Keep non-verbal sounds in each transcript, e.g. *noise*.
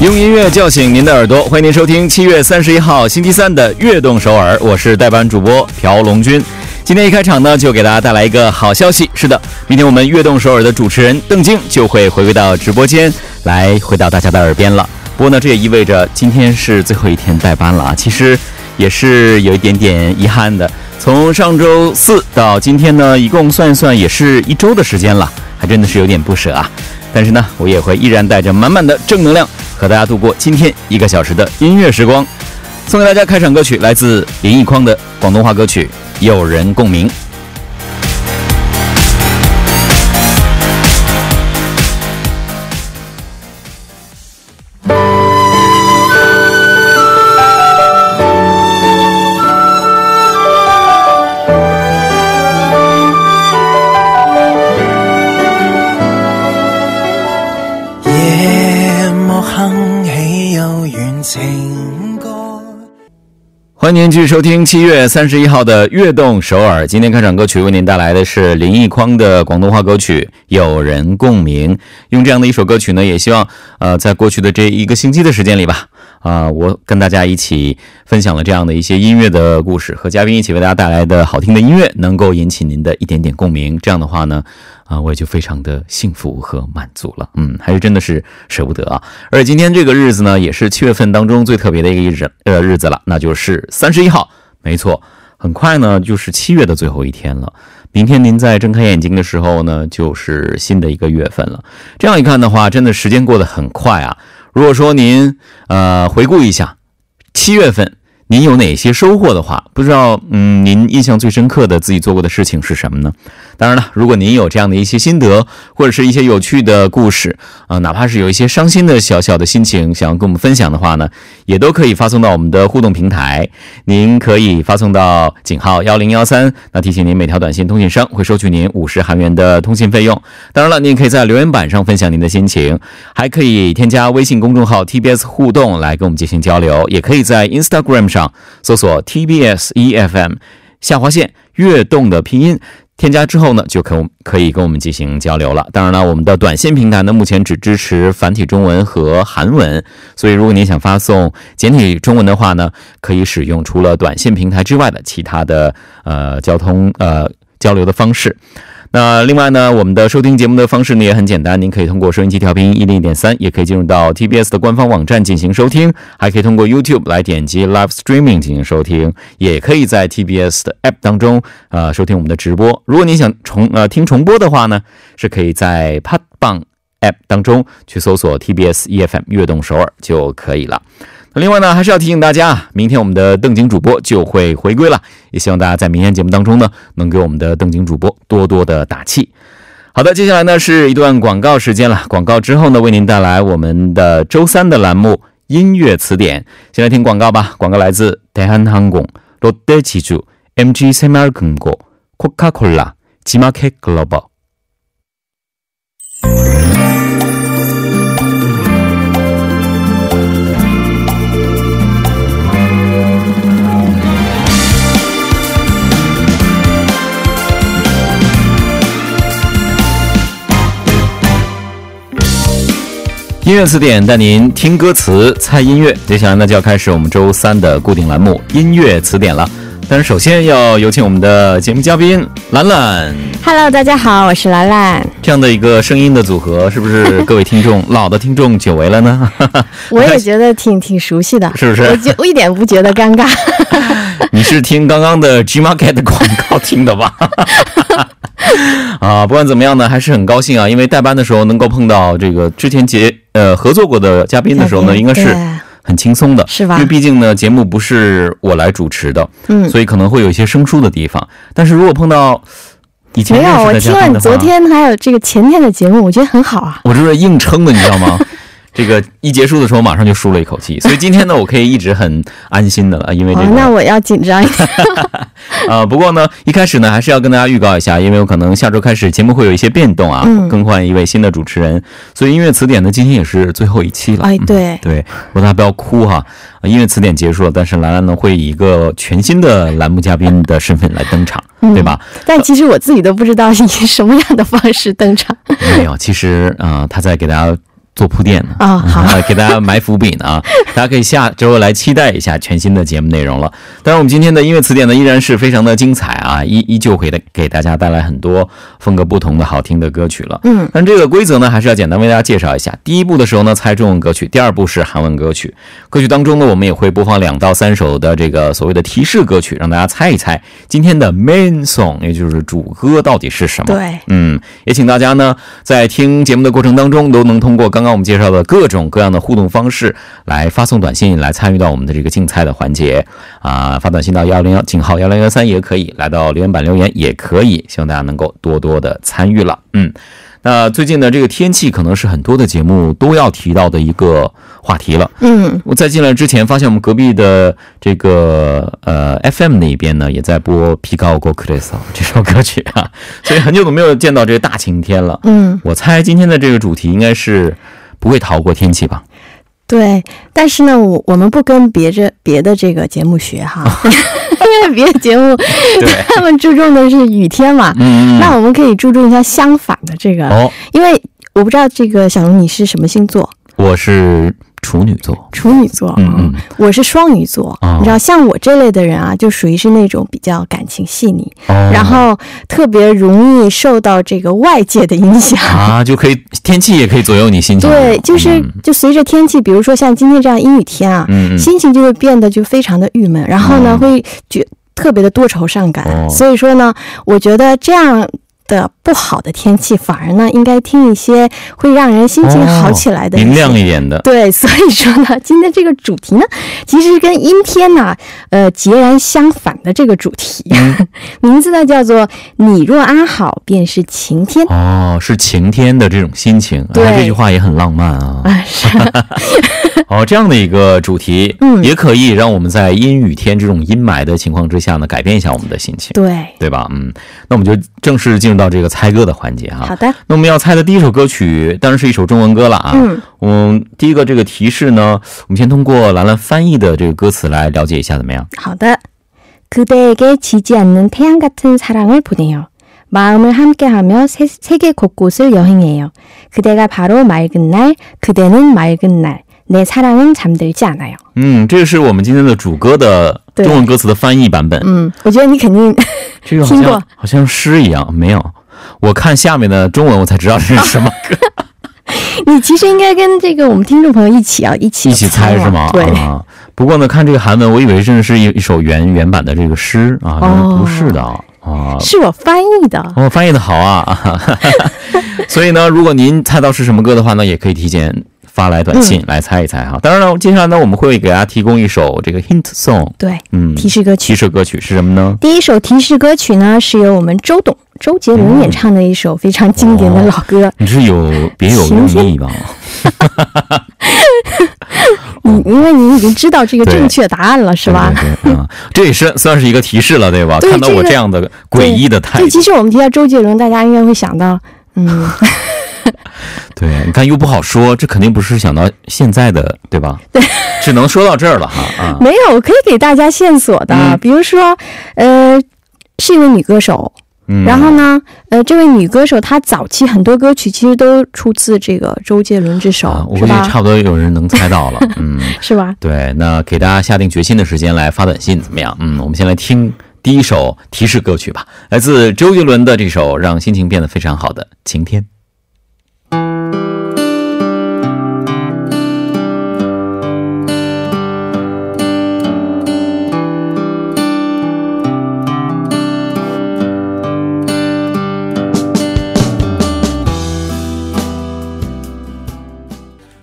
用音乐叫醒您的耳朵，欢迎您收听七月三十一号星期三的《悦动首尔》，我是代班主播朴龙军。今天一开场呢，就给大家带来一个好消息。是的，明天我们《悦动首尔》的主持人邓晶就会回归到直播间，来回到大家的耳边了。不过呢，这也意味着今天是最后一天代班了啊，其实也是有一点点遗憾的。从上周四到今天呢，一共算一算也是一周的时间了，还真的是有点不舍啊。但是呢，我也会依然带着满满的正能量。和大家度过今天一个小时的音乐时光，送给大家开场歌曲来自林奕匡的广东话歌曲《有人共鸣》。欢迎您继续收听七月三十一号的《悦动首尔》。今天开场歌曲为您带来的是林奕匡的广东话歌曲《有人共鸣》。用这样的一首歌曲呢，也希望呃，在过去的这一个星期的时间里吧。啊，我跟大家一起分享了这样的一些音乐的故事，和嘉宾一起为大家带来的好听的音乐，能够引起您的一点点共鸣。这样的话呢，啊，我也就非常的幸福和满足了。嗯，还是真的是舍不得啊。而且今天这个日子呢，也是七月份当中最特别的一个日呃日子了，那就是三十一号。没错，很快呢就是七月的最后一天了。明天您在睁开眼睛的时候呢，就是新的一个月份了。这样一看的话，真的时间过得很快啊。如果说您呃回顾一下七月份。您有哪些收获的话，不知道，嗯，您印象最深刻的自己做过的事情是什么呢？当然了，如果您有这样的一些心得，或者是一些有趣的故事，啊，哪怕是有一些伤心的小小的心情想要跟我们分享的话呢，也都可以发送到我们的互动平台。您可以发送到井号幺零幺三，那提醒您每条短信通信商会收取您五十韩元的通信费用。当然了，您也可以在留言板上分享您的心情，还可以添加微信公众号 TBS 互动来跟我们进行交流，也可以在 Instagram 上。搜索 TBS EFM 下划线悦动的拼音，添加之后呢，就可可以跟我们进行交流了。当然了，我们的短信平台呢，目前只支持繁体中文和韩文，所以如果您想发送简体中文的话呢，可以使用除了短信平台之外的其他的呃交通呃交流的方式。那另外呢，我们的收听节目的方式呢也很简单，您可以通过收音机调频一零一点三，也可以进入到 TBS 的官方网站进行收听，还可以通过 YouTube 来点击 Live Streaming 进行收听，也可以在 TBS 的 App 当中呃收听我们的直播。如果您想重呃听重播的话呢，是可以在 Podbang App 当中去搜索 TBS EFM 悦动首尔就可以了。那另外呢，还是要提醒大家，明天我们的邓景主播就会回归了，也希望大家在明天节目当中呢，能给我们的邓景主播多多的打气。好的，接下来呢是一段广告时间了，广告之后呢，为您带来我们的周三的栏目音乐词典。先来听广告吧，广告来自대한항공롯데지주 MG 새마을금고코카콜라지마켓글로벌 音乐词典带您听歌词、猜音乐。接下来呢，就要开始我们周三的固定栏目——音乐词典了。但是首先要有请我们的节目嘉宾兰兰。Hello，大家好，我是兰兰。这样的一个声音的组合，是不是各位听众老的听众久违了呢？*laughs* 我也觉得挺挺熟悉的，*laughs* 是不是？我就我一点不觉得尴尬。*laughs* 你是听刚刚的 G Market 的广告听的吧？*laughs* 啊，不管怎么样呢，还是很高兴啊，因为代班的时候能够碰到这个之前结呃合作过的嘉宾的时候呢，应该是很轻松的，是吧？因为毕竟呢，节目不是我来主持的，嗯，所以可能会有一些生疏的地方。但是如果碰到以前没有，我听了你昨天还有这个前天的节目，我觉得很好啊。我这是硬撑的，你知道吗？*laughs* 这个一结束的时候，马上就舒了一口气，*laughs* 所以今天呢，我可以一直很安心的了，因为这个。那我要紧张一点。啊，*laughs* 不过呢，一开始呢，还是要跟大家预告一下，因为我可能下周开始节目会有一些变动啊，更换一位新的主持人，所以音乐词典呢，今天也是最后一期了。哎，对对，大家不要哭哈，音乐词典结束了，但是兰兰呢，会以一个全新的栏目嘉宾的身份来登场，对吧？但其实我自己都不知道以什么样的方式登场。没有，其实啊，他在给大家。做铺垫呢啊好啊 *laughs* 给大家埋伏笔呢啊，*laughs* 大家可以下周来期待一下全新的节目内容了。当然，我们今天的音乐词典呢依然是非常的精彩啊，依依旧会的给大家带来很多风格不同的好听的歌曲了。嗯，但这个规则呢，还是要简单为大家介绍一下。第一步的时候呢，猜中文歌曲；第二步是韩文歌曲。歌曲当中呢，我们也会播放两到三首的这个所谓的提示歌曲，让大家猜一猜今天的 main song，也就是主歌到底是什么。对，嗯，也请大家呢在听节目的过程当中，都能通过刚刚我们介绍的各种各样的互动方式来发送短信，来参与到我们的这个竞猜的环节啊。发短信到幺零幺井号幺零幺三也可以，来到留言板留言也可以，希望大家能够多多的参与了。嗯。那最近呢这个天气可能是很多的节目都要提到的一个话题了。嗯，我在进来之前发现我们隔壁的这个呃 FM 那边呢也在播《皮高过克雷斯》这首歌曲啊，所以很久都没有见到这个大晴天了。嗯，我猜今天的这个主题应该是不会逃过天气吧？对。但是呢，我我们不跟别着别的这个节目学哈，*laughs* 因为别的节目，他们注重的是雨天嘛。嗯那我们可以注重一下相反的这个，哦，因为我不知道这个小龙你是什么星座，我是处女座。处女座，嗯嗯，我是双鱼座。哦你知道，像我这类的人啊，就属于是那种比较感情细腻，哦然后特别容易受到这个外界的影响。啊，*laughs* 就可以天气也可以左右你心情。对，就是嗯就随着天气，比如说像今天这样阴雨天啊，嗯嗯心情就会变得就非常的郁闷，然后呢，哦会觉特别的多愁善感。哦所以说呢，我觉得这样的不好的天气，反而呢应该听一些会让人心情好起来的明亮一点的。对，所以说呢，今天这个主题呢，其实跟阴天呢，呃，截然相反的这个主题，嗯 *laughs* 名字呢叫做“你若安好，便是晴天”。哦，是晴天的这种心情，对啊、这句话也很浪漫啊。啊，是，*laughs* 哦，这样的一个主题，嗯也可以让我们在阴雨天这种阴霾的情况之下呢，改变一下我们的心情，对，对吧？嗯，那我们就正式进入到这个猜歌的环节哈。好的，那我们要猜的第一首歌曲当然是一首中文歌了啊。嗯，嗯，第一个这个提示呢，我们先通过兰兰翻译的这个歌词来了解一下，怎么样？好的。그대에게지지않는태양같은사랑을보내요 마음을 함께하며 세, 세계 곳곳을 여행해요. 그대가 바로 맑은 날, 그대는 맑은 날. 내 사랑은 잠들지 않아요. 嗯，这个是我们今天的主歌的对中文歌词的翻译版本。嗯，我觉得你肯定*laughs* 这个好像听过好像诗一样，没有。我看下面的中文，我才知道这是什么*laughs* 歌。你其实应该跟这个我们听众朋友一起啊，一起一起猜啊是吗？对，啊。不过呢，看这个韩文，我以为真的是一一首原原版的这个诗啊，原来不是的啊。是我翻译的。哦，翻译的好啊！*laughs* 所以呢，如果您猜到是什么歌的话呢，也可以提前 发来短信来猜一猜哈。当然了，接下来呢，我们会给大家提供一首这个 hint song，对，嗯，提示歌曲提。示歌曲是什么呢？第一首提示歌曲呢，是由我们周董、周杰伦演唱的一首非常经典的老歌。你是有别有用意吧？*laughs* 你因为你已经知道这个 *laughs* 正确答案了，是吧？对对对，啊，这也是算是一个提示了，对吧？对看到我这样的诡异的态对，度，其实我们提到周杰伦，大家应该会想到，嗯，*laughs* 对，你看又不好说，这肯定不是想到现在的，对吧？对，只能说到这儿了哈啊。没有，可以给大家线索的，嗯比如说，呃，是一位女歌手，嗯，然后呢，呃，这位女歌手她早期很多歌曲其实都出自这个周杰伦之手，啊，我？估计差不多有人能猜到了，嗯。*laughs* 是吧？对，那给大家下定决心的时间来发短信怎么样？嗯，我们先来听第一首提示歌曲吧，来自周杰伦的这首让心情变得非常好的《晴天》。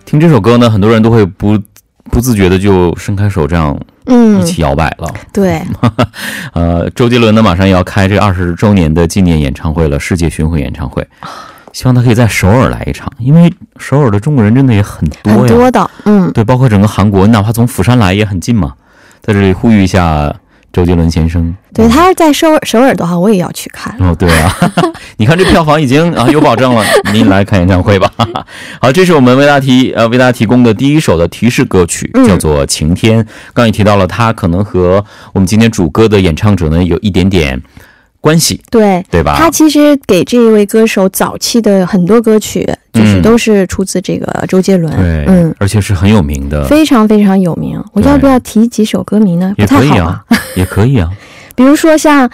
听这首歌呢，很多人都会不不自觉的就伸开手这样嗯一，起摇摆了。对，*laughs* 呃，周杰伦呢马上要开这二十周年的纪念演唱会了，世界巡回演唱会，希望他可以在首尔来一场，因为首尔的中国人真的也很多呀。很多的，嗯，对，包括整个韩国，哪怕从釜山来也很近嘛。在这里呼吁一下周杰伦先生。对，他要在首尔首尔的话，我也要去看。哦，对啊，你看这票房已经啊 *laughs* 有保证了，您来看演唱会吧。*laughs* 好，这是我们为大家提呃为大家提供的第一首的提示歌曲，嗯叫做《晴天》。刚也提到了，它可能和我们今天主歌的演唱者呢有一点点。关系，对。对吧？他其实给这一位歌手早期的很多歌曲，就是嗯都是出自这个周杰伦，对，嗯，而且是很有名的，非常非常有名。我要不要提几首歌名呢？不也太好吧可以啊？，也可以啊，*laughs* 比如说像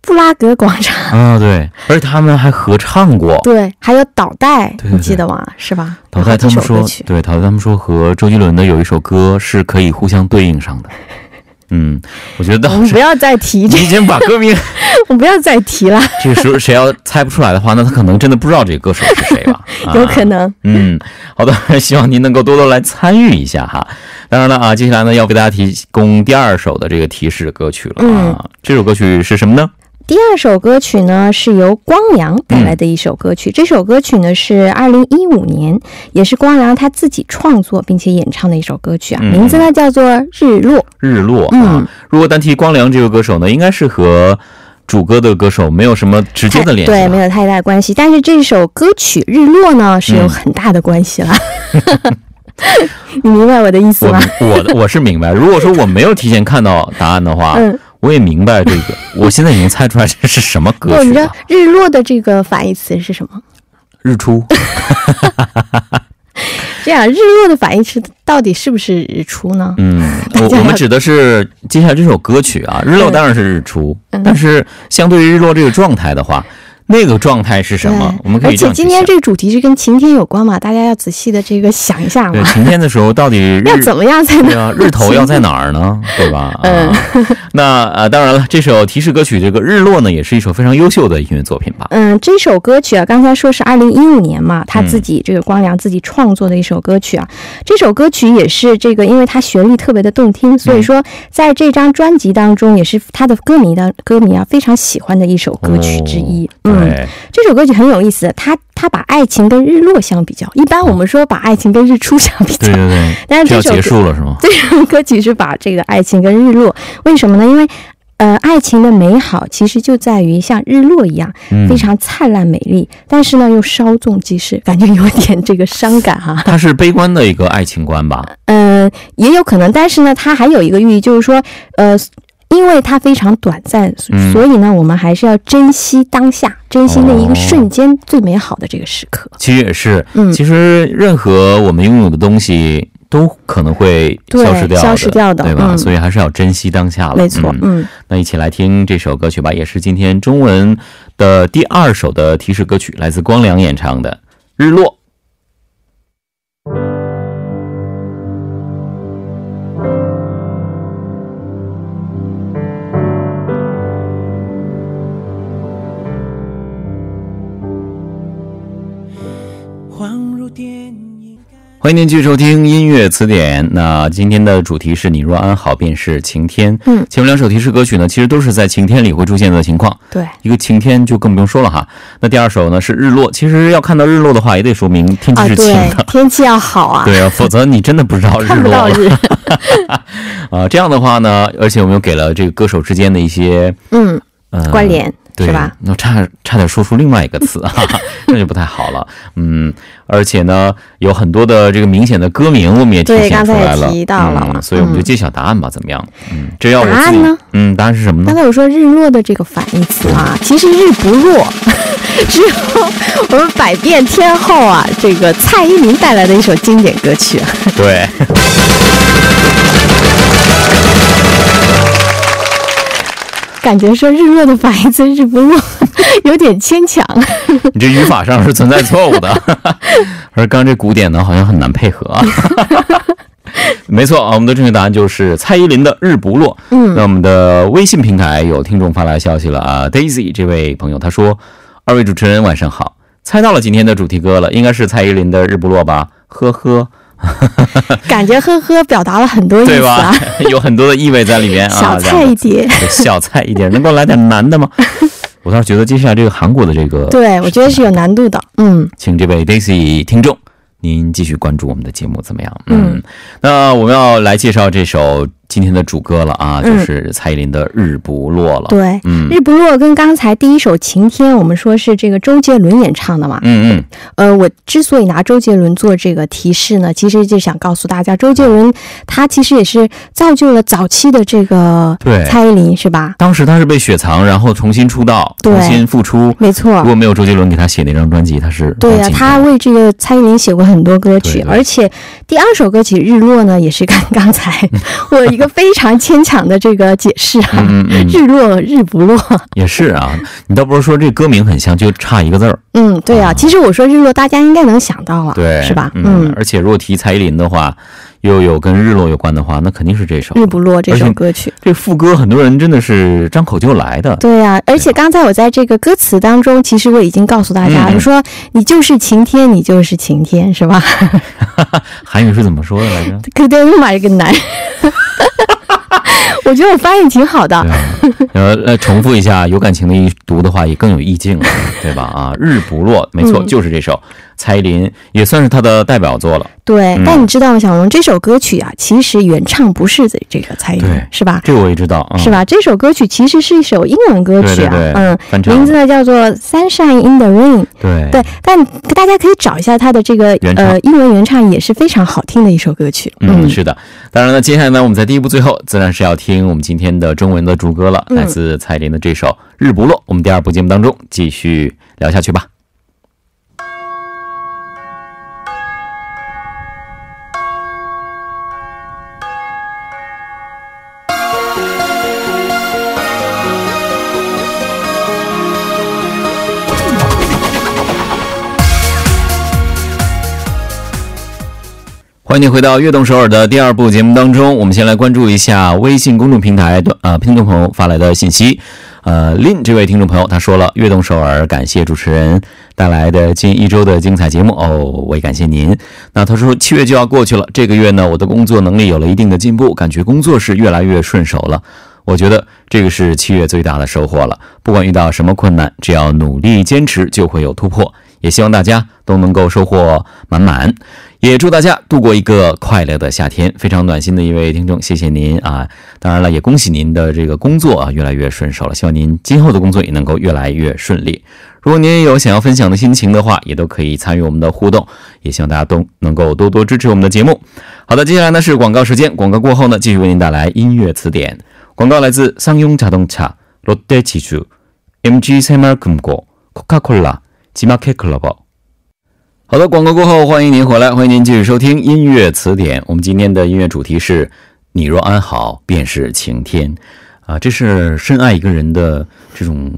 布拉格广场，啊，对，而且他们还合唱过。对，还有导带，对对你记得吗？是吧？导带他们说对，导带他们说和周杰伦的有一首歌是可以互相对应上的。*laughs* 嗯，我觉得我们不要再提这，你已经 *laughs* 把歌名，我不要再提了，*laughs* 这个时候谁要猜不出来的话，那他可能真的不知道这个歌手是谁吧？啊有可能。嗯，好的，希望您能够多多来参与一下哈。当然了啊，接下来呢要为大家提供第二首的这个提示歌曲了啊。这首歌曲是什么呢？第二首歌曲呢是由光良带来的一首歌曲，这首歌曲呢是二零一五年，也是光良他自己创作并且演唱的一首歌曲啊，嗯名字呢叫做《日落》。日落啊。嗯如果单提光良这个歌手呢，应该是和主歌的歌手没有什么直接的联系。对，没有太大关系。但是这首歌曲《日落》呢是有嗯很大的关系了。*laughs* 你明白我的意思吗？我的我是明白。如果说我没有提前看到答案的话，嗯，我也明白这个。*laughs* 我现在已经猜出来这是什么不，你知道歌曲了。“日落”的这个反义词是什么？日出，*laughs* 这样，“日落”的反义词到底是不是日出呢？嗯，*laughs* 我我们指的是接下来这首歌曲啊，日落嗯当然是日出，嗯但是相对于日落这个状态的话，那个状态是什么？我们可以而且。今天这个主题是跟晴天有关嘛，大家要仔细的这个想一下对，晴天的时候到底 *laughs* 要怎么样才能对啊，*laughs* 日头要在哪儿呢？对吧？嗯啊，那呃，当然了，这首提示歌曲这个《日落》呢，也是一首非常优秀的音乐作品吧？嗯，这首歌曲啊，刚才说是二零一五年嘛，他嗯自己这个光良自己创作的一首歌曲啊。这首歌曲也是这个，因为它旋律特别的动听，所以说在这张专辑当中，也是他的歌迷的歌迷啊非常喜欢的一首歌曲之一。对，这首歌曲很有意思，它它把爱情跟日落相比较。一般我们说把爱情跟日出相比较对，对对，*laughs* 但是这首歌结束了是吗？*laughs* 这首歌曲是把这个爱情跟日落，为什么呢？因为呃，爱情的美好其实就在于像日落一样，嗯非，常灿烂美丽，但是呢又稍纵即逝，感觉有点这个伤感哈、*laughs* 它是悲观的一个爱情观吧？嗯、也有可能，但是呢，它还有一个寓意，就是说，呃。因为它非常短暂，嗯所以呢，我们还是要珍惜当下，珍惜那一哦个瞬间最美好的这个时刻。其实也是，嗯其实任何我们拥有的东西都可能会消失掉的，消失掉的对吧？嗯所以还是要珍惜当下了。没错，嗯嗯那一起来听这首歌曲吧，也是今天中文的第二首的提示歌曲，来自光良演唱的《日落》。欢迎您继续收听音乐词典。那今天的主题是你若安好便是晴天。嗯前面两首提示歌曲呢，其实都是在晴天里会出现的情况。对，一个晴天就更不用说了哈。那第二首呢是日落，其实要看到日落的话，也得说明天气啊，是晴对的。，天气要好啊，对啊，否则你真的不知道日落 *laughs* 了到日，*laughs* 啊。这样的话呢，而且我们又给了这个歌手之间的一些嗯，呃关联对是吧？？那差差点说出另外一个词，哈哈，那就不太好了。嗯，而且呢，有很多的这个明显的歌名，我们也体对现出来了，刚才也提到了嗯，所以我们就嗯揭晓答案吧，怎么样？嗯，这要我案呢？嗯，答案是什么呢？刚才我说日落的这个反义词啊，其实日不落。*laughs* 只有我们百变天后啊，这个蔡依林带来的一首经典歌曲，*laughs* 对，感觉说日落的反义词日不落 *laughs* 有点牵强。*laughs* 你这语法上是存在错误的，*laughs* 而刚刚这古典呢，好像很难配合啊。没错啊，我们的正确答案就是蔡依林的《日不落》。嗯那我们的微信平台有听众发来消息了啊，Daisy 这位朋友他说：“二位主持人晚上好，猜到了今天的主题歌了，应该是蔡依林的《日不落》吧？呵呵，感觉呵呵表达了很多意对吧思啊，？*laughs* 有很多的意味在里面啊。小菜一碟。小菜一碟，能给我来点难的吗？*laughs* 我倒是觉得接下来这个韩国的这个对，我觉得是有难度的。嗯，请这位 Daisy 听众，您继续关注我们的节目怎么样？嗯，那我们要来介绍这首今天的主歌了啊，嗯就是蔡依林的《日不落》了。，对，嗯日不落》跟刚才第一首《晴天》，我们说是这个周杰伦演唱的嘛。嗯嗯，呃，我之所以拿周杰伦做这个提示呢，其实就想告诉大家，周杰伦他其实也是造就了早期的这个对蔡依林，是吧？当时他是被雪藏，然后重新出道，重新复出。没错如。果没有周杰伦给他写那张专辑，他是对呀、他为这个蔡依林写过很多歌曲，对对而且第二首歌曲《日落》呢，也是刚刚才 *laughs* 我个非常牵强的这个解释啊，嗯嗯嗯，*laughs* 日落日不落。也是啊。你倒不是说这歌名很像，就差一个字儿，嗯，对啊，啊其实我说日落，大家应该能想到了，对，是吧？嗯，而且如果提蔡依林的话，又有跟日落有关的话，那肯定是这首。日不落这首歌曲。这副歌很多人真的是张口就来的。对呀、而且刚才我在这个歌词当中，其实我已经告诉大家，我说你就是晴天，你就是晴天，是吧？*laughs* 韩语是怎么说的来着？可得买一个男，*laughs* 我觉得我发音挺好的。呃，来重复一下，有感情的一读的话也更有意境了，对吧？啊，日不落，没错，嗯就是这首，蔡依林也算是她的代表作了。对，嗯但你知道吗，小龙这首歌曲啊，其实原唱不是这个蔡依林，是吧？这个我也知道，嗯、是？吧？这首歌曲其实是一首英文歌曲啊，对对对，嗯，名字呢叫做《Sunshine in the Rain》。对对，但大家可以找一下它的这个呃英文原唱，也是非常好听的一首歌曲。嗯，是的。当然了，接下来呢，我们在第一部最后，自然是要听我们今天的中文的主歌了，嗯来自蔡依林的这首《日不落》。我们第二部节目当中继续聊下去吧。欢迎你回到《悦动首尔》的第二部节目当中。我们先来关注一下微信公众平台的呃听众朋友发来的信息。呃，Lin 这位听众朋友他说了，《悦动首尔》感谢主持人带来的近一周的精彩节目哦，我也感谢您。那他说七月就要过去了，这个月呢，我的工作能力有了一定的进步，感觉工作是越来越顺手了。我觉得这个是七月最大的收获了。不管遇到什么困难，只要努力坚持，就会有突破。也希望大家都能够收获满满。也祝大家度过一个快乐的夏天。非常暖心的一位听众，谢谢您啊！当然了，也恭喜您的这个工作啊越来越顺手了。希望您今后的工作也能够越来越顺利。如果您也有想要分享的心情的话，也都可以参与我们的互动。也希望大家都能够多多支持我们的节目。好的，接下来呢是广告时间。广告过后呢，继续为您带来音乐词典。广告来自商用자동차、롯데지주、MG 새마을금고、 코카콜라、 起码开口了吧好的广告过后欢迎您回来欢迎您继续收听音乐词典。我们今天的音乐主题是你若安好便是晴天。啊这是深爱一个人的这种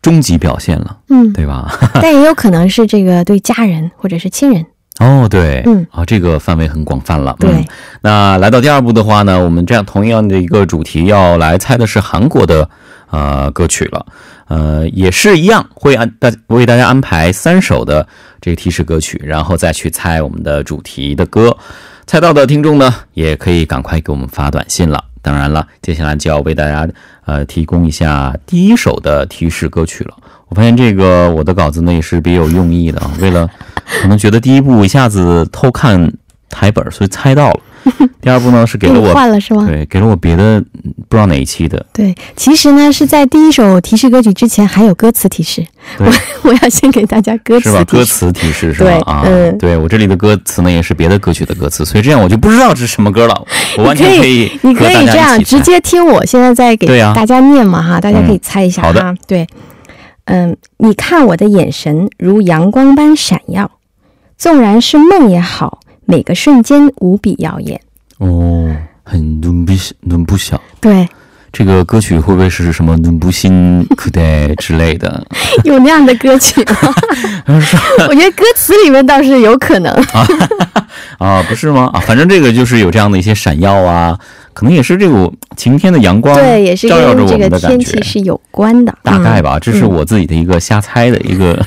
终极表现了嗯。对吧？*laughs* 但也有可能是这个对家人或者是亲人。哦对。嗯。啊这个范围很广泛了对。那来到第二步的话呢我们这样同样的一个主题要来猜的是韩国的呃歌曲了。呃，也是一样，会安大为大家安排三首的这个提示歌曲，然后再去猜我们的主题的歌。猜到的听众呢，也可以赶快给我们发短信了。当然了，接下来就要为大家呃提供一下第一首的提示歌曲了。我发现这个我的稿子呢也是别有用意的啊，为了可能觉得第一步一下子偷看台本，所以猜到了。*laughs* 第二部呢是给了我换了是吗？对给了我别的嗯不知道哪一期的，对，其实呢是在第一首提示歌曲之前还有歌词提示，我 *laughs* 我要先给大家歌是吧？词提示。歌词提示是吧嗯对我这里的歌词呢也是别的歌曲的歌词，所以这样我就不知道这是什么歌了。我完全可以你可以这样直接听我现在在给大家念嘛哈，大家可以嗯猜一下好的。对，嗯，你看我的眼神如阳光般闪耀，纵然是梦也好，每个瞬间无比耀眼。哦，很눈부시 눈부셔。对，这个歌曲会不会是什么눈부신그대之类的？*laughs* 有那样的歌曲吗？*laughs* 我觉得歌词里面倒是有可能。*laughs* 啊，不是吗？啊，反正这个就是有这样的一些闪耀啊，可能也是这种晴天的阳光，对，也是照耀着我跟这个们的感觉天气。是有关的。大概吧，嗯这是我自己的一个瞎猜的一个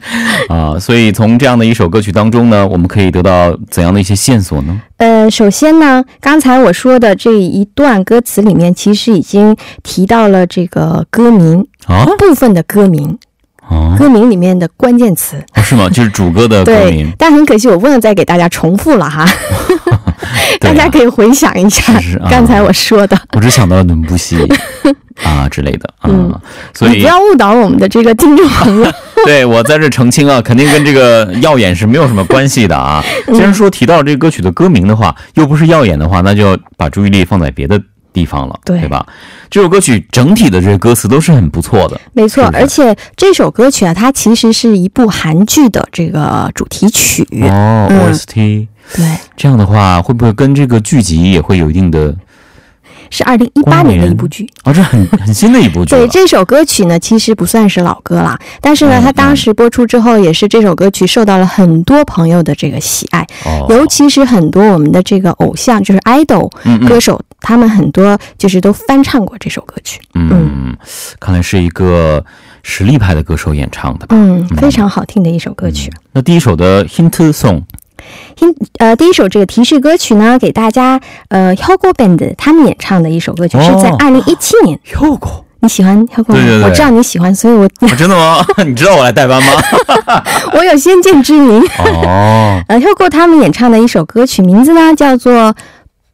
*laughs* 啊，所以从这样的一首歌曲当中呢，我们可以得到怎样的一些线索呢？呃，首先呢，刚才我说的这一段歌词里面，其实已经提到了这个歌名啊，部分的歌名。哦，歌名里面的关键词。哦是吗？就是主歌的歌 *laughs* 对名，，但很可惜我不能再给大家重复了哈，*laughs* 啊大家可以回想一下刚才我说的。我只想到伦布西啊之类的啊，嗯所以不要误导我们的这个听众朋友。*laughs* 对我在这澄清啊，肯定跟这个耀眼是没有什么关系的啊。*laughs* 既然说提到这个歌曲的歌名的话，又不是耀眼的话，那就要把注意力放在别的地方了，对吧？这首歌曲整体的这个歌词都是很不错的，没错是，是而且这首歌曲啊，它其实是一部韩剧的这个主题曲。哦、嗯 o s t 对，这样的话会不会跟这个剧集也会有一定的？是二零一八年的一部剧。哦，这很很新的一部剧对这首歌曲呢，其实不算是老歌啦，但是呢，嗯它当时播出之后，也是这首歌曲受到了很多朋友的这个喜爱，哦，尤其是很多我们的这个偶像，就是 idol 嗯嗯歌手，他们很多就是都翻唱过这首歌曲。嗯，看来是一个实力派的歌手演唱的吧。嗯，非常好听的一首歌曲。那第一首的 Hint Song 听，呃，第一首这个提示歌曲呢，给大家呃 Hyogo Band 他们演唱的一首歌曲，哦是在二零一七年。Hugo 你喜欢 Hyogo 吗？对对对我知道你喜欢，所以我啊，真的吗？*laughs* 你知道我来代班吗？*laughs* 我有先见之明。哦，*laughs* 呃，Hugo 他们演唱的一首歌曲，名字呢叫做《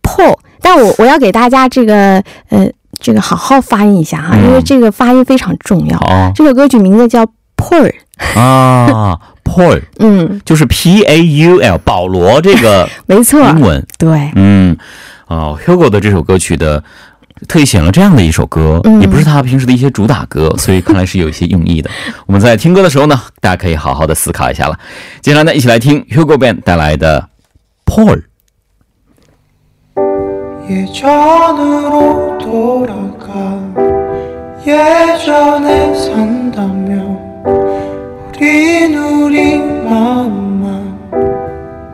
破》，但我我要给大家这个呃这个好好发音一下哈，嗯因为这个发音非常重要。好这首歌曲名字叫《Paul》，啊，Paul 嗯，就是 P A U L 保罗这个 *laughs* 没错，英文，对，嗯，哦，Hugo 的这首歌曲的。特意选了这样的一首歌，嗯也不是他平时的一些主打歌，所以看来是有一些用意的。我们在听歌的时候呢，*laughs* 大家可以好好的思考一下了。接下来呢，一起来听 Hugo Band 带来的 Paul。예전으로 돌아가 예전에 산다면 우린 우리 마음만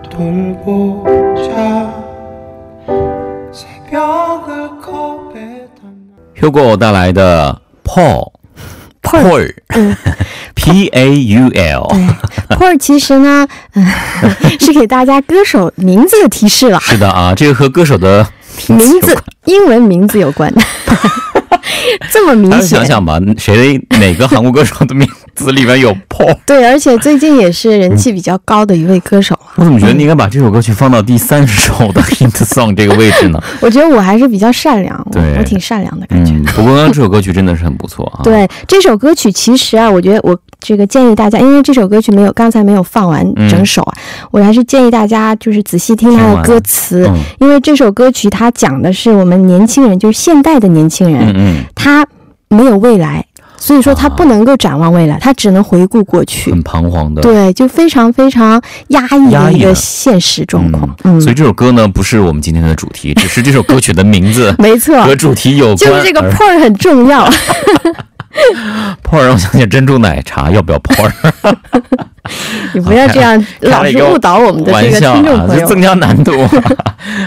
돌보자 새벽을 컵에 담아 Hugo 带来的 Paul Paul P A U L 对，Paul *laughs* 其实呢，*laughs* 嗯、是给大家歌手名字的提示了，是的啊，这个和歌手的名字有关英文名字有关，*laughs* 这么明大家显想。想吧，谁哪个韩国歌手的名 字里面有 Paul？对，而且最近也是人气比较高的一位歌手了。我怎么觉得你应该把这首歌曲放到第三首的 Hint Song 这个位置呢？*laughs* 我觉得我还是比较善良，我对我挺善良的感觉。嗯，不过刚刚这首歌曲真的是很不错啊。*laughs* 对这首歌曲，其实啊，我觉得我这个建议大家，因为这首歌曲没有刚才没有放完嗯整首啊，我还是建议大家就是仔细听它的歌词，嗯因为这首歌曲它讲的是我们年轻人，就是现代的年轻人，他没有未来，所以说他啊不能够展望未来，他只能回顾过去。很彷徨的。对，就非常非常压抑的一个现实状嗯况。嗯，所以这首歌呢，不是我们今天的主题，只是这首歌曲的名字 *laughs* 没错，和主题有关。就是这个而 point 很重要。*laughs* *laughs* 泡儿让我想起珍珠奶茶，要不要泡儿？*laughs* 你不要这样 *laughs* 老是误导我们的这个听众朋友。就增加难度。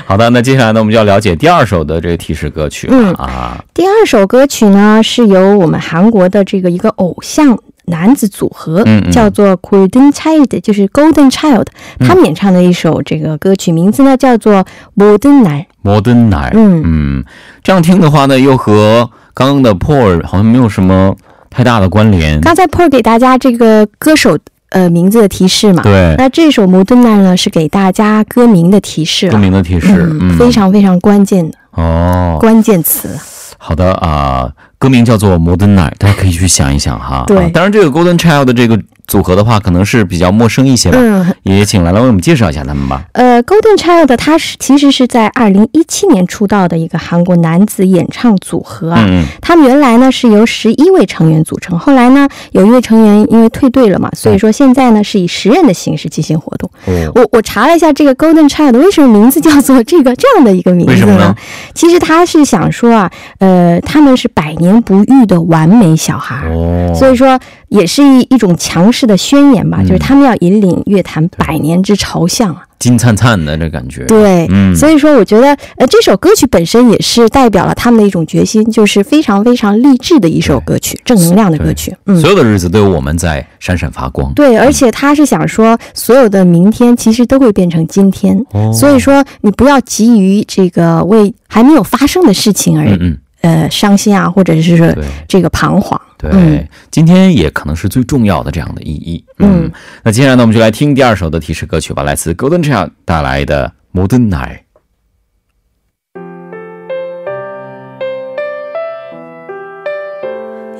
好的，那接下来呢，我们就要了解第二首的这个提示歌曲了、嗯啊。第二首歌曲呢，是由我们韩国的这个一个偶像男子组合，叫做 Golden Child，就是 Golden Child，、他们演唱的一首这个歌曲，名字呢叫做《摩登男》。摩登奶，嗯嗯，这样听的话呢，又和刚刚的 Paul 好像没有什么太大的关联。刚才 Paul 给大家这个歌手呃名字的提示嘛，对，那这首《摩登男》呢是给大家歌名的提示歌。名的提示，嗯，非常非常关键的哦。关键词。好的啊、歌名叫做《modena》，大家可以去想一想哈。对啊当然这个 Golden Child 的这个组合的话，可能是比较陌生一些吧。嗯，也请来来为我们介绍一下他们吧。呃，Golden Child 他是其实是在二零一七年出道的一个韩国男子演唱组合啊。嗯他们原来呢是由十一位成员组成，后来呢有一位成员因为退队了嘛，所以说现在呢是以十人的形式进行活动。我我查了一下这个 Golden Child 为什么名字叫做这个 *laughs* 这样的一个名字呢其实他是想说啊，呃，他们是百年不遇的完美小孩。哦，所以说，也是一一种强势的宣言吧，嗯就是他们要引领乐坛百年之朝向啊。金灿灿的这感觉。对，嗯所以说我觉得，呃，这首歌曲本身也是代表了他们的一种决心，就是非常非常励志的一首歌曲，正能量的歌曲。嗯所，有的日子都有我们在闪闪发光。对，而且他是想说，所有的明天其实都会变成今天，哦所以说你不要急于这个为还没有发生的事情而、嗯嗯，呃伤心啊，或者是说对这个彷徨。对、嗯今天也可能是最重要的这样的意义。嗯那接下来呢，我们就来听第二首的提示歌曲吧，来自 Golden Child 带来的《Modern Night》。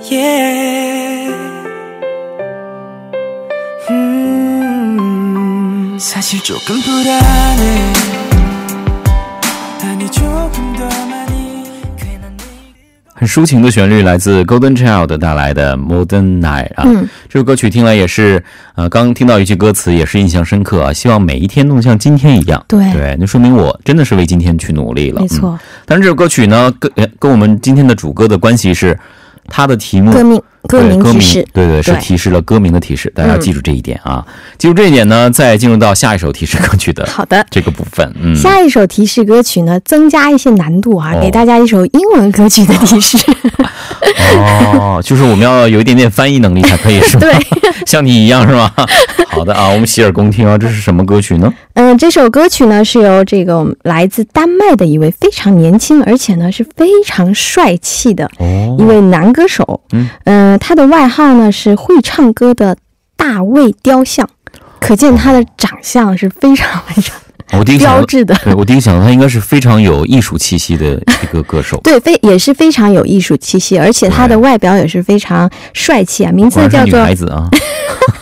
Yeah. 음, 사실 조금 불안해. 아니 조금 더 많이 괜한 내 很抒情的旋律来自 Golden Child 带来的 Modern Night 啊，嗯。这首歌曲听来也是，呃，刚听到一句歌词也是印象深刻啊，希望每一天都能像今天一样。对。对，那说明我真的是为今天去努力了。没错。嗯，但是这首歌曲呢，跟呃跟我们今天的主歌的关系是，它的题目歌对歌名提示，对对，是提示了歌名的提示，大家要嗯记住这一点啊。记住这一点呢，再进入到下一首提示歌曲的好的。这个部分。嗯，下一首提示歌曲呢，增加一些难度啊，哦给大家一首英文歌曲的提示。哦，*laughs* 就是我们要有一点点翻译能力才可以，是吗？对，*laughs* 像你一样是吗？*laughs* 好的啊，我们洗耳恭听啊，这是什么歌曲呢？嗯，这首歌曲呢是由这个来自丹麦的一位非常年轻，而且呢是非常帅气的哦一位男歌手。嗯嗯呃他的外号呢是会唱歌的大卫雕像，可见他的长相是非常非常我第一想到，标志的。对我第一想到他应该是非常有艺术气息的 *laughs* 一个歌手，对，非也是非常有艺术气息，而且他的外表也是非常帅气啊。名字叫做女孩子啊，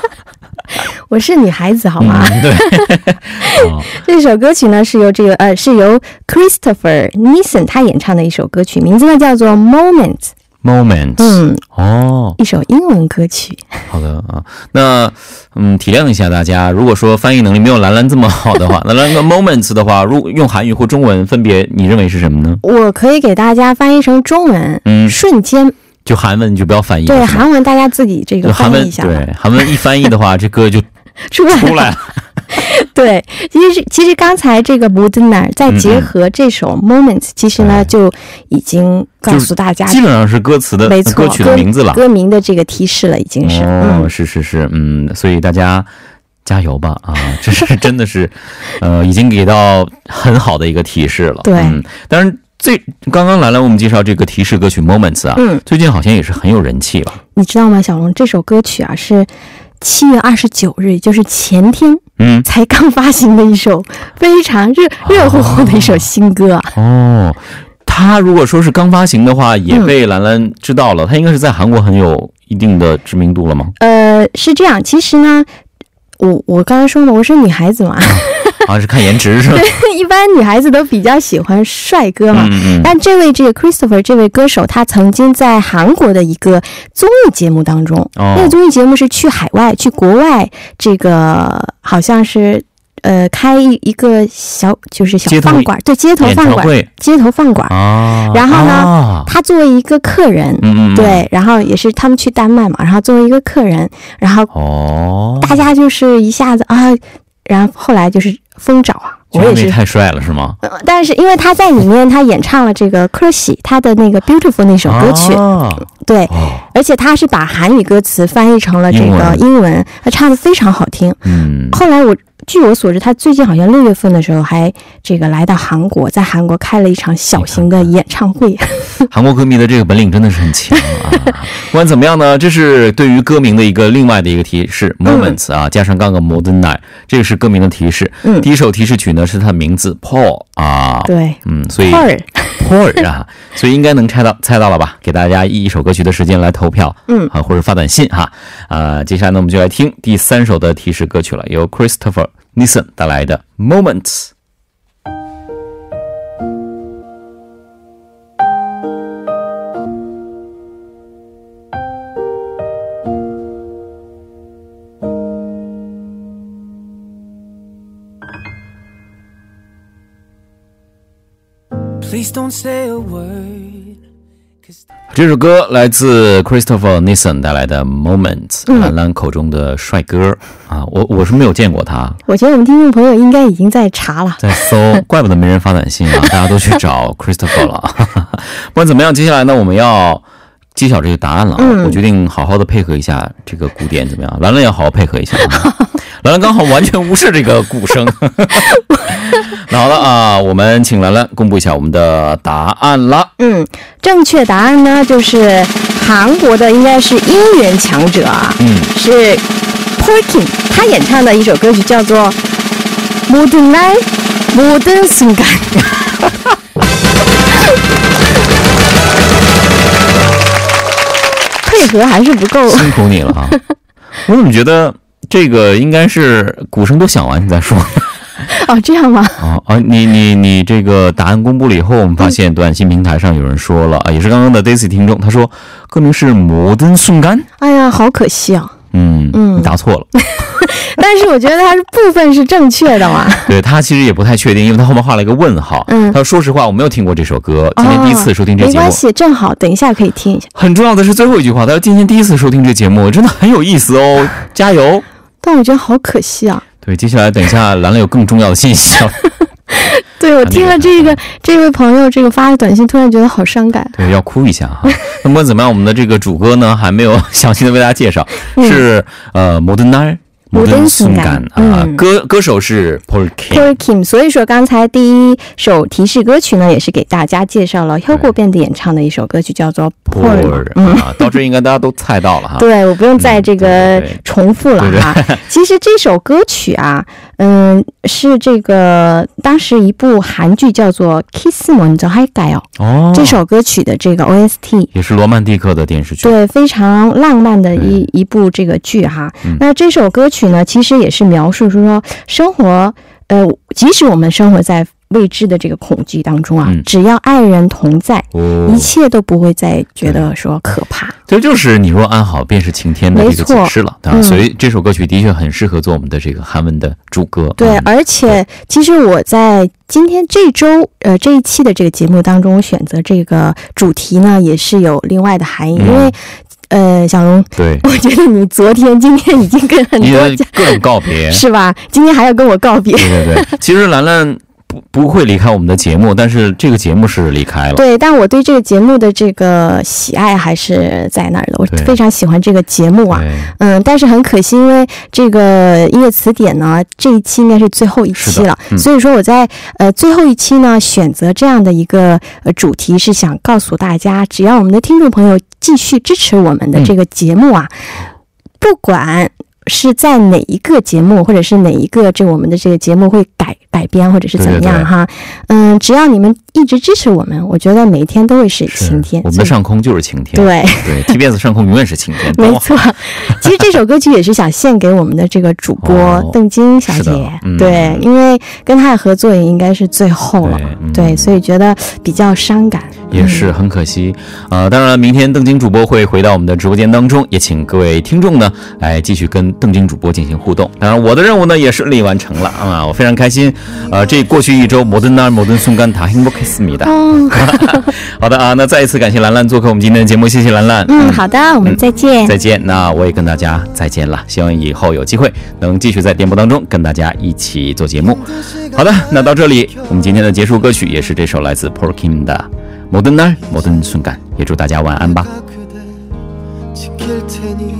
*laughs* 我是女孩子，好吗？嗯，对，*laughs* 哦这首歌曲呢是由这个呃是由 Christopher Nissen 他演唱的一首歌曲，名字呢叫做 Moment，，Moment，嗯，哦，一首英文歌曲。好的啊，那嗯，体谅一下大家，如果说翻译能力没有兰兰这么好的话，那 *laughs* 兰兰 Moments 的话，如用韩语或中文分别，你认为是什么呢？我可以给大家翻译成中文，嗯瞬间。就韩文你就不要翻译了，对，韩文大家自己这个翻译一下吧，对韩文一翻译的话，*laughs* 这歌就出来出来了。*laughs* 对，其实其实刚才这个 Modern 再结合这首 Moments，、其实呢就已经告诉大家，基本上是歌词的没错，歌曲的名字了。歌名的这个提示了，已经是。是是是，嗯，所以大家加油吧啊！这是 *laughs* 真的是，呃，已经给到很好的一个提示了。对嗯，当然最刚刚兰兰我们介绍这个提示歌曲 Moments 啊，嗯最近好像也是很有人气了。你知道吗，小龙？这首歌曲啊是七月二十九日，也就是前天嗯，才刚发行的一首非常热热乎乎的一首新歌啊。哦，他如果说是刚发行的话，也嗯被兰兰知道了，他应该是在韩国很有一定的知名度了吗？呃，是这样，其实呢，我我刚才说了，我是女孩子嘛，啊，是看颜值是吧？对 *laughs* 一般女孩子都比较喜欢帅哥嘛。嗯嗯，但这位这个 Christopher 这位歌手，他曾经在韩国的一个综艺节目当中，哦。那个综艺节目是去海外、去国外，这个好像是呃开一一个小就是小饭馆，对街头饭馆，街头饭馆。啊，然后呢啊。他作为一个客人，嗯嗯，嗯，对，然后也是他们去丹麦嘛，然后作为一个客人，然后哦，大家就是一下子啊，然后后来就是疯找啊，我也是。太帅了是吗？呃但是因为他在里面，他演唱了这个《科喜》他的那个《Beautiful》那首歌曲，啊对，哦，而且他是把韩语歌词翻译成了这个英文英文，他唱的非常好听。嗯，后来我据我所知，他最近好像六月份的时候还这个来到韩国，在韩国开了一场小型的演唱会。*laughs* 韩国歌迷的这个本领真的是很强啊！*laughs* 不管怎么样呢，这是对于歌名的一个另外的一个提示，moments 啊，加上刚刚 modern night，这个是歌名的提示。嗯第一首提示曲呢是他的名字 Paul 啊，对嗯，所以 Paul *laughs* Paul 啊，所以应该能猜到猜到了吧？给大家一首歌曲的时间来投票，嗯啊，或者发短信哈。啊，接下来呢，我们就来听第三首的提示歌曲了，由 Christopher Nissen 带来的 Moments。 Please don't say a word. 这首歌来自 Christopher Nissen 带来的 Moments，嗯兰兰口中的帅哥啊，我我是没有见过他，我觉得我们听众朋友应该已经在查了。在搜，*laughs* 怪不得没人发短信啊，大家都去找 Christopher 了。*laughs* 不管怎么样，接下来呢，我们要揭晓这个答案了我决定好好的配合一下这个鼓点，怎么样？兰兰要好好配合一下啊。兰兰刚好完全无视这个鼓声，*laughs* *laughs* 那好了啊，我们请兰兰公布一下我们的答案了。嗯，正确答案呢就是韩国的，应该是音源强者啊，嗯，是 Porkin，他演唱的一首歌曲叫做《모든날모든순간》。*laughs* 配合还是不够。辛苦你了啊！*laughs* 我怎么觉得这个应该是鼓声都响完你再说 *laughs* 哦，这样吗？哦啊！你你你这个答案公布了以后，我们发现短信平台上有人说了啊，也是刚刚的 Daisy 听众，他说歌名是《摩登送干》。哎呀，好可惜啊！嗯嗯你答错了。*laughs* 但是我觉得它是部分是正确的嘛。*laughs* 对他其实也不太确定，因为他后面画了一个问号。嗯他说说实话，我没有听过这首歌，今天第一次收听这节目。没关系，正好等一下可以听一下。很重要的是最后一句话，他说今天第一次收听这节目，真的很有意思哦，加油！但我觉得好可惜啊。对，接下来等一下兰兰有更重要的信息要。*laughs* 对我听了这个这位朋友这个发的短信，突然觉得好伤感。对，要哭一下哈。*laughs* 那么怎么样，我们的这个主歌呢还没有详细的为大家介绍，是呃摩登奈摩登性感啊，嗯歌歌手是 Paul Kim。Paul Kim，所以说刚才第一首提示歌曲呢，也是给大家介绍了 Hugo 变的演唱的一首歌曲，叫做 Paul。Paul 啊，到这应该大家都猜到了哈。对，我不用再这嗯个重复了哈。*laughs* 其实这首歌曲啊，嗯，是这个，当时一部韩剧叫做 Kiss Me，你叫 Hi Girl 哦，这首歌曲的这个 OST 也是罗曼蒂克的电视剧，对，非常浪漫的一一部这个剧哈，那这首歌曲呢，其实也是描述说生活，呃，即使我们生活在。未知的这个恐惧当中啊，嗯只要爱人同在，哦一，切都不会再觉得说可怕。这就是你若安好，便是晴天的这个错解释了，对？嗯所以这首歌曲的确很适合做我们的这个韩文的主歌。对，嗯而且其实我在今天这周呃这一期的这个节目当中，选择这个主题呢，也是有另外的含义，嗯因为呃，小龙，对，*laughs* 我觉得你昨天、今天已经跟很多家各种告别，*laughs* 是吧？今天还要跟我告别。对对对。其实兰兰不不会离开我们的节目，但是这个节目是离开了。对，但我对这个节目的这个喜爱还是在那儿的，我非常喜欢这个节目啊。嗯，但是很可惜，因为这个音乐词典呢，这一期应该是最后一期了，嗯所以说我在呃最后一期呢选择这样的一个呃主题，是想告诉大家，只要我们的听众朋友继续支持我们的这个节目啊，不管。是在哪一个节目，或者是哪一个这我们的这个节目会改改编，或者是怎么样哈？嗯，只要你们一直支持我们，我觉得每一天都会是是晴天。我们的上空就是晴天。对。对，TBS 上空永远是晴天。*laughs* 没错，其实这首歌曲也是想献给我们的这个主播邓晶小姐，对，因为跟她的合作也应该是最后了，对，所以觉得比较伤感，也是很可惜。呃，当然，明天邓晶主播会回到我们的直播间当中，也请各位听众呢来继续跟邓晶主播进行互动。当然，我的任务呢也顺利完成了，啊，我非常开心。呃，这过去一周，摩登那，摩登送干塔，哈，*laughs* 好的啊，那再一次感谢兰兰做客我们今天的节目，谢谢兰兰。嗯，好的，我们再见。再见，那我也跟大。再见了，希望以后有机会能继续在电波当中跟大家一起做节目。好的，那到这里，我们今天的结束歌曲也是这首来自 Paul Kim 的《摩登날摩登순간》，也祝大家晚安吧。 그대 지킬 테니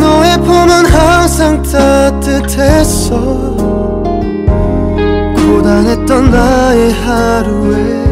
너의 품은 항상 따뜻했어 고단했던 나의 하루에